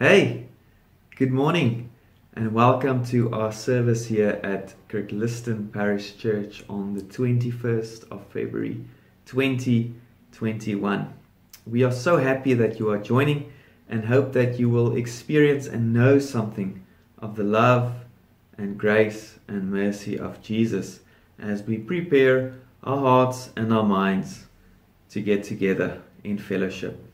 Hey, good morning, and welcome to our service here at Kirkliston Parish Church on the 21st of February 2021. We are so happy that you are joining and hope that you will experience and know something of the love and grace and mercy of Jesus as we prepare our hearts and our minds to get together in fellowship.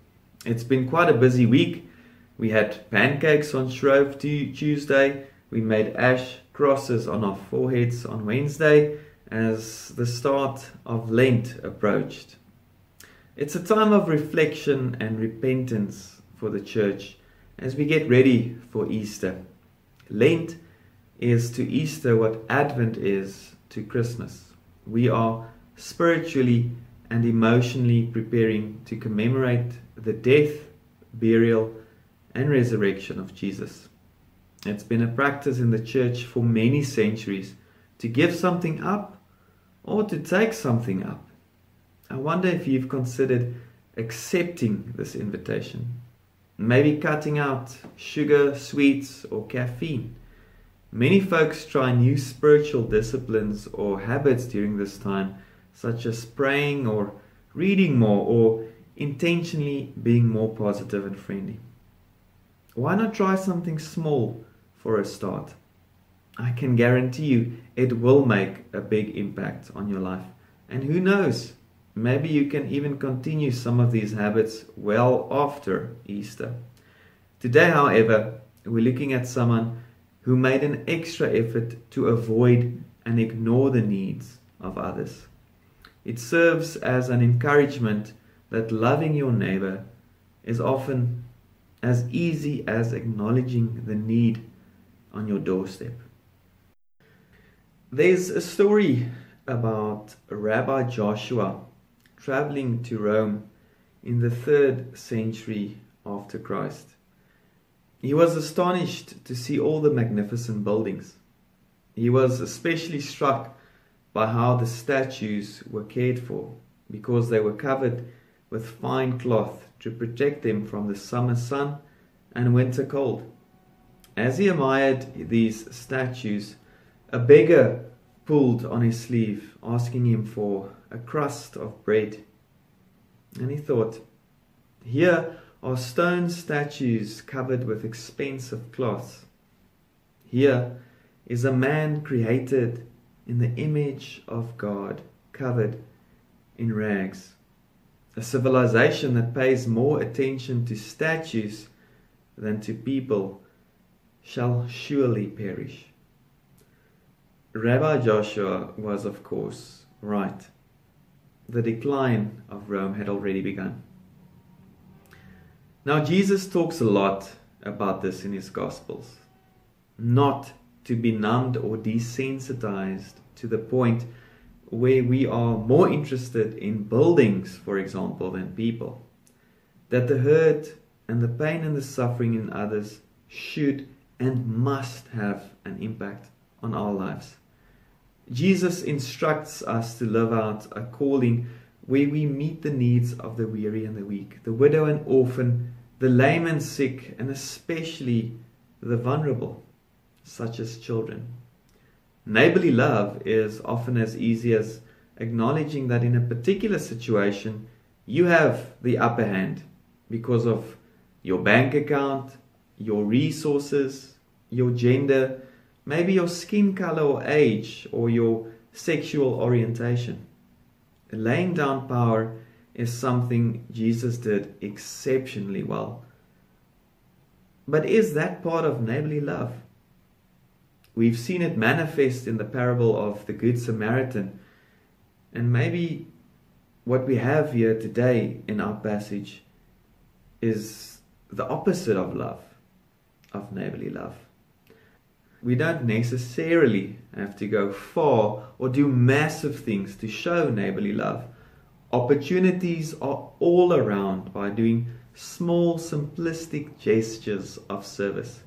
It's been quite a busy week we had pancakes on Shrove Tuesday. We made ash crosses on our foreheads on Wednesday as the start of Lent approached. It's a time of reflection and repentance for the church as we get ready for Easter. Lent is to Easter what Advent is to Christmas. We are spiritually and emotionally preparing to commemorate the death, burial, and resurrection of Jesus. It's been a practice in the church for many centuries to give something up or to take something up. I wonder if you've considered accepting this invitation. Maybe cutting out sugar, sweets, or caffeine. Many folks try new spiritual disciplines or habits during this time, such as praying or reading more or intentionally being more positive and friendly. Why not try something small for a start? I can guarantee you it will make a big impact on your life. And who knows, maybe you can even continue some of these habits well after Easter. Today, however, we're looking at someone who made an extra effort to avoid and ignore the needs of others. It serves as an encouragement that loving your neighbor is often as easy as acknowledging the need on your doorstep. There's a story about Rabbi Joshua traveling to Rome in the third century after Christ. He was astonished to see all the magnificent buildings. He was especially struck by how the statues were cared for because they were covered with fine cloth to protect them from the summer sun and winter cold. As he admired these statues, a beggar pulled on his sleeve, asking him for a crust of bread. And he thought, Here are stone statues covered with expensive cloths. Here is a man created in the image of God, covered in rags. A civilization that pays more attention to statues than to people shall surely perish. Rabbi Joshua was, of course, right. The decline of Rome had already begun. Now, Jesus talks a lot about this in his Gospels. Not to be numbed or desensitized to the point where we are more interested in buildings, for example, than people. That the hurt and the pain and the suffering in others should and must have an impact on our lives. Jesus instructs us to live out a calling where we meet the needs of the weary and the weak, the widow and orphan, the lame and sick, and especially the vulnerable, such as children. Neighborly love is often as easy as acknowledging that in a particular situation you have the upper hand because of your bank account, your resources, your gender, maybe your skin color or age, or your sexual orientation. Laying down power is something Jesus did exceptionally well. But is that part of neighborly love? We've seen it manifest in the parable of the Good Samaritan. And maybe what we have here today in our passage is the opposite of love, of neighborly love. We don't necessarily have to go far or do massive things to show neighborly love. Opportunities are all around by doing small, simplistic gestures of service.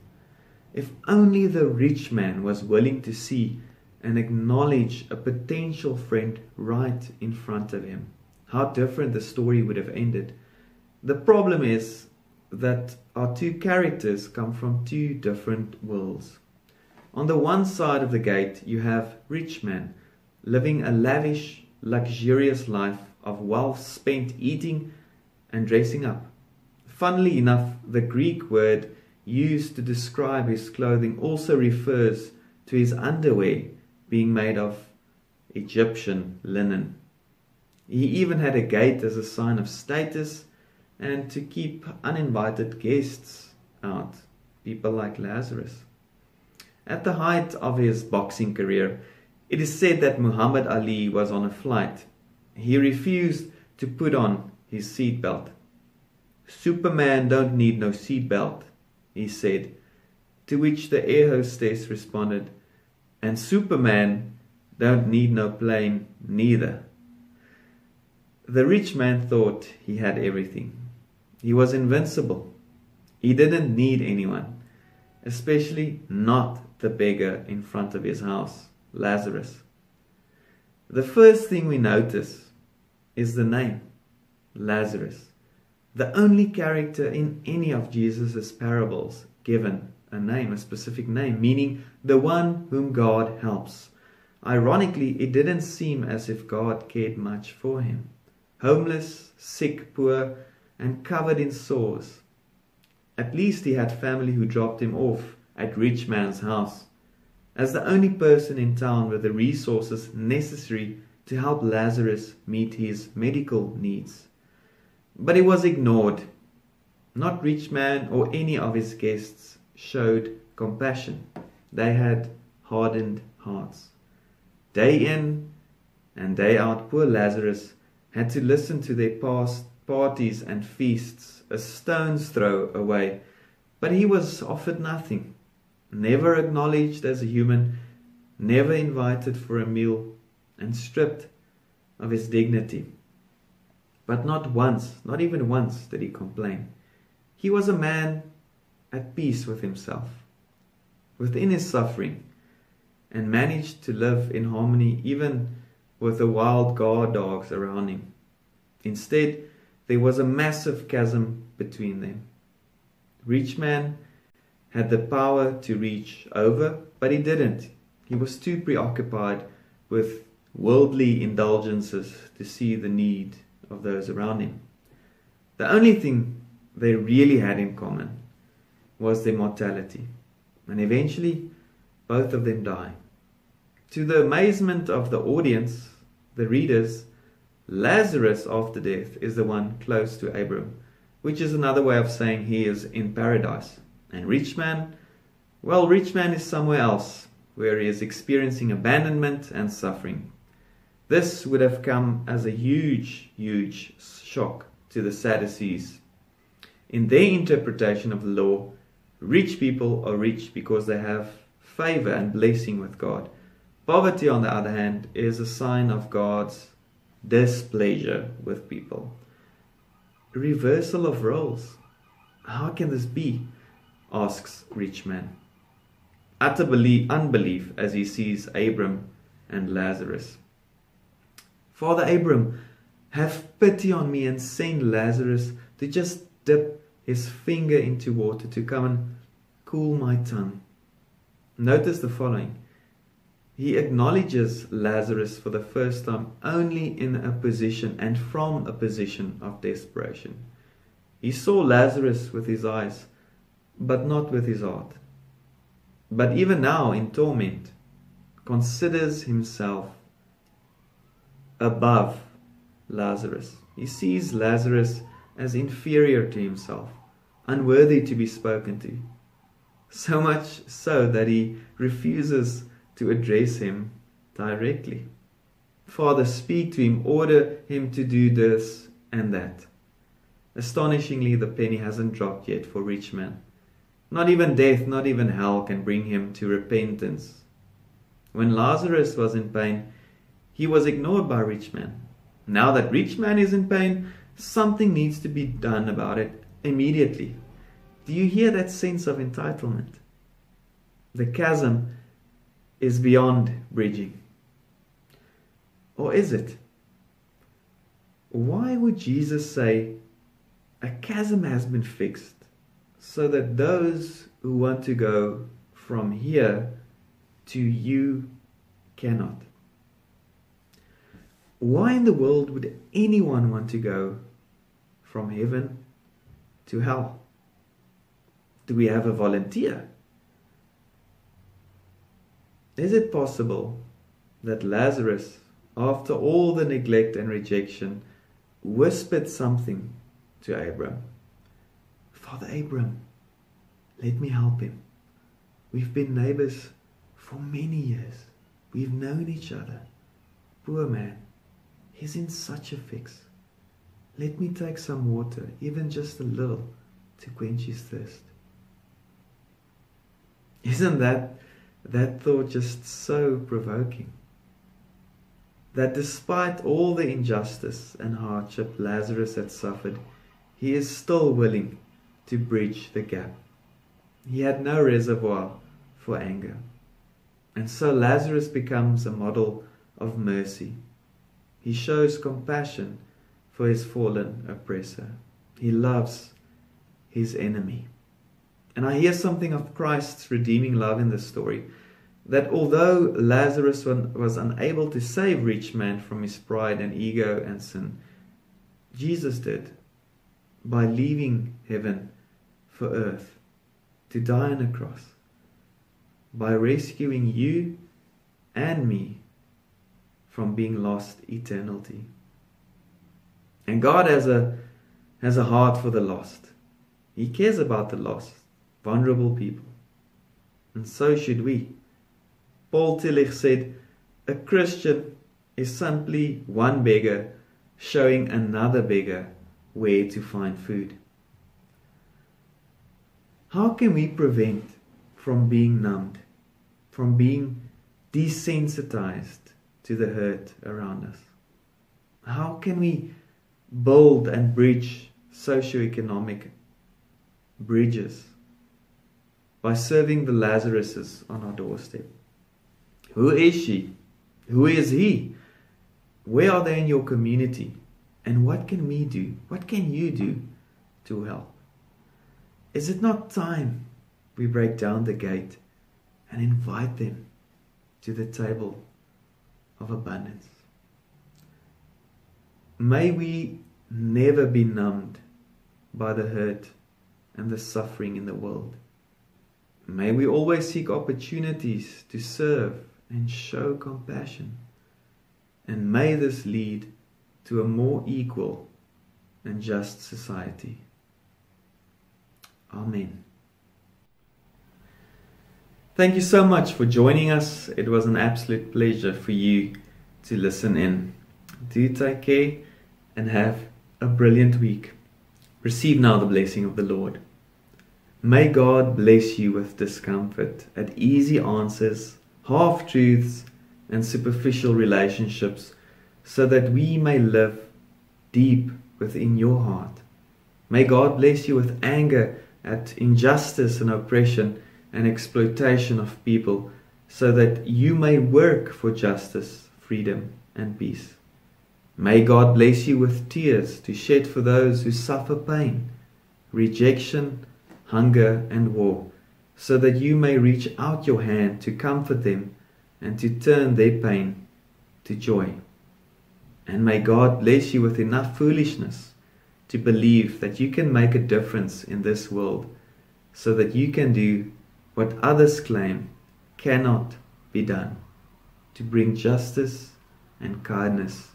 If only the rich man was willing to see and acknowledge a potential friend right in front of him, how different the story would have ended. The problem is, that our two characters come from two different worlds. On the one side of the gate, you have rich men living a lavish, luxurious life of wealth spent eating and dressing up. Funnily enough, the Greek word used to describe his clothing also refers to his underwear being made of Egyptian linen. He even had a gate as a sign of status and to keep uninvited guests out, people like Lazarus. At the height of his boxing career, it is said that Muhammad Ali was on a flight. He refused to put on his seatbelt. Superman don't need no seatbelt, he said, to which the air hostess responded, and Superman don't need no plane neither. The rich man thought he had everything. He was invincible. He didn't need anyone, especially not the beggar in front of his house, Lazarus. The first thing we notice is the name, Lazarus, the only character in any of Jesus' parables given a name, a specific name, meaning the one whom God helps. Ironically, it didn't seem as if God cared much for him. Homeless, sick, poor, and covered in sores. At least he had family who dropped him off at rich man's house. As the only person in town with the resources necessary to help Lazarus meet his medical needs. But he was ignored. Not rich man or any of his guests showed compassion. They had hardened hearts. Day in and day out, poor Lazarus had to listen to their past parties and feasts a stone's throw away, but he was offered nothing, never acknowledged as a human, never invited for a meal, and stripped of his dignity. But not once, not even once, did he complain. He was a man at peace with himself, within his suffering, and managed to live in harmony even with the wild guard dogs around him. Instead, there was a massive chasm between them. Rich man had the power to reach over, but he didn't. He was too preoccupied with worldly indulgences to see the need of those around him. The only thing they really had in common was their mortality, and eventually both of them die. To the amazement of the audience, the readers, Lazarus after death is the one close to Abram, which is another way of saying he is in paradise. And rich man, well, rich man is somewhere else, where he is experiencing abandonment and suffering. This would have come as a huge, huge shock to the Sadducees. In their interpretation of the law, rich people are rich because they have favor and blessing with God. Poverty, on the other hand, is a sign of God's displeasure with people. Reversal of roles. How can this be? asks rich man. Utter belief, unbelief as he sees Abram and Lazarus. Father Abram, have pity on me and send Lazarus to just dip his finger into water to come and cool my tongue. Notice the following he acknowledges Lazarus for the first time only in a position and from a position of desperation. He saw Lazarus with his eyes, but not with his heart. But even now, in torment, considers himself above Lazarus. He sees Lazarus as inferior to himself, unworthy to be spoken to. So much so that he refuses to address him directly. Father, speak to him, order him to do this and that. Astonishingly, the penny hasn't dropped yet for rich man. Not even death, not even hell can bring him to repentance. When Lazarus was in pain, he was ignored by rich man. Now that rich man is in pain, something needs to be done about it immediately. Do you hear that sense of entitlement? The chasm is beyond bridging. Or is it? Why would Jesus say, A chasm has been fixed? so that those who want to go from here to you cannot. Why in the world would anyone want to go from heaven to hell? Do we have a volunteer? Is it possible that Lazarus, after all the neglect and rejection, whispered something to Abram? Father Abram, let me help him. We've been neighbors for many years. We've known each other. Poor man, he's in such a fix. Let me take some water, even just a little, to quench his thirst. Isn't that that thought just so provoking? That despite all the injustice and hardship Lazarus had suffered, he is still willing to bridge the gap. He had no reservoir for anger. And so Lazarus becomes a model of mercy. He shows compassion for his fallen oppressor. He loves his enemy. And I hear something of Christ's redeeming love in this story. That although Lazarus was unable to save rich man from his pride and ego and sin, Jesus did by leaving heaven for earth to die on a cross, by rescuing you and me from being lost eternity. And God has a has a heart for the lost. He cares about the lost vulnerable people. And so should we. Paul Tillich said, A Christian is simply one beggar showing another beggar where to find food. How can we prevent from being numbed, from being desensitized to the hurt around us? How can we build and bridge socioeconomic bridges by serving the Lazaruses on our doorstep. Who is she? Who is he? Where are they in your community? And what can we do? What can you do to help? Is it not time we break down the gate and invite them to the table of abundance? May we never be numbed by the hurt and the suffering in the world. May we always seek opportunities to serve and show compassion. And may this lead to a more equal and just society. Amen. Thank you so much for joining us. It was an absolute pleasure for you to listen in. Do take care and have a brilliant week. Receive now the blessing of the Lord. May God bless you with discomfort at easy answers, half truths, and superficial relationships so that we may live deep within your heart. May God bless you with anger at injustice and oppression and exploitation of people so that you may work for justice, freedom, and peace. May God bless you with tears to shed for those who suffer pain, rejection, hunger, and war, so that you may reach out your hand to comfort them and to turn their pain to joy. And may God bless you with enough foolishness to believe that you can make a difference in this world so that you can do what others claim cannot be done to bring justice and kindness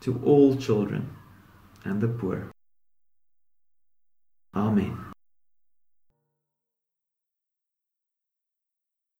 to all children and the poor. Amen.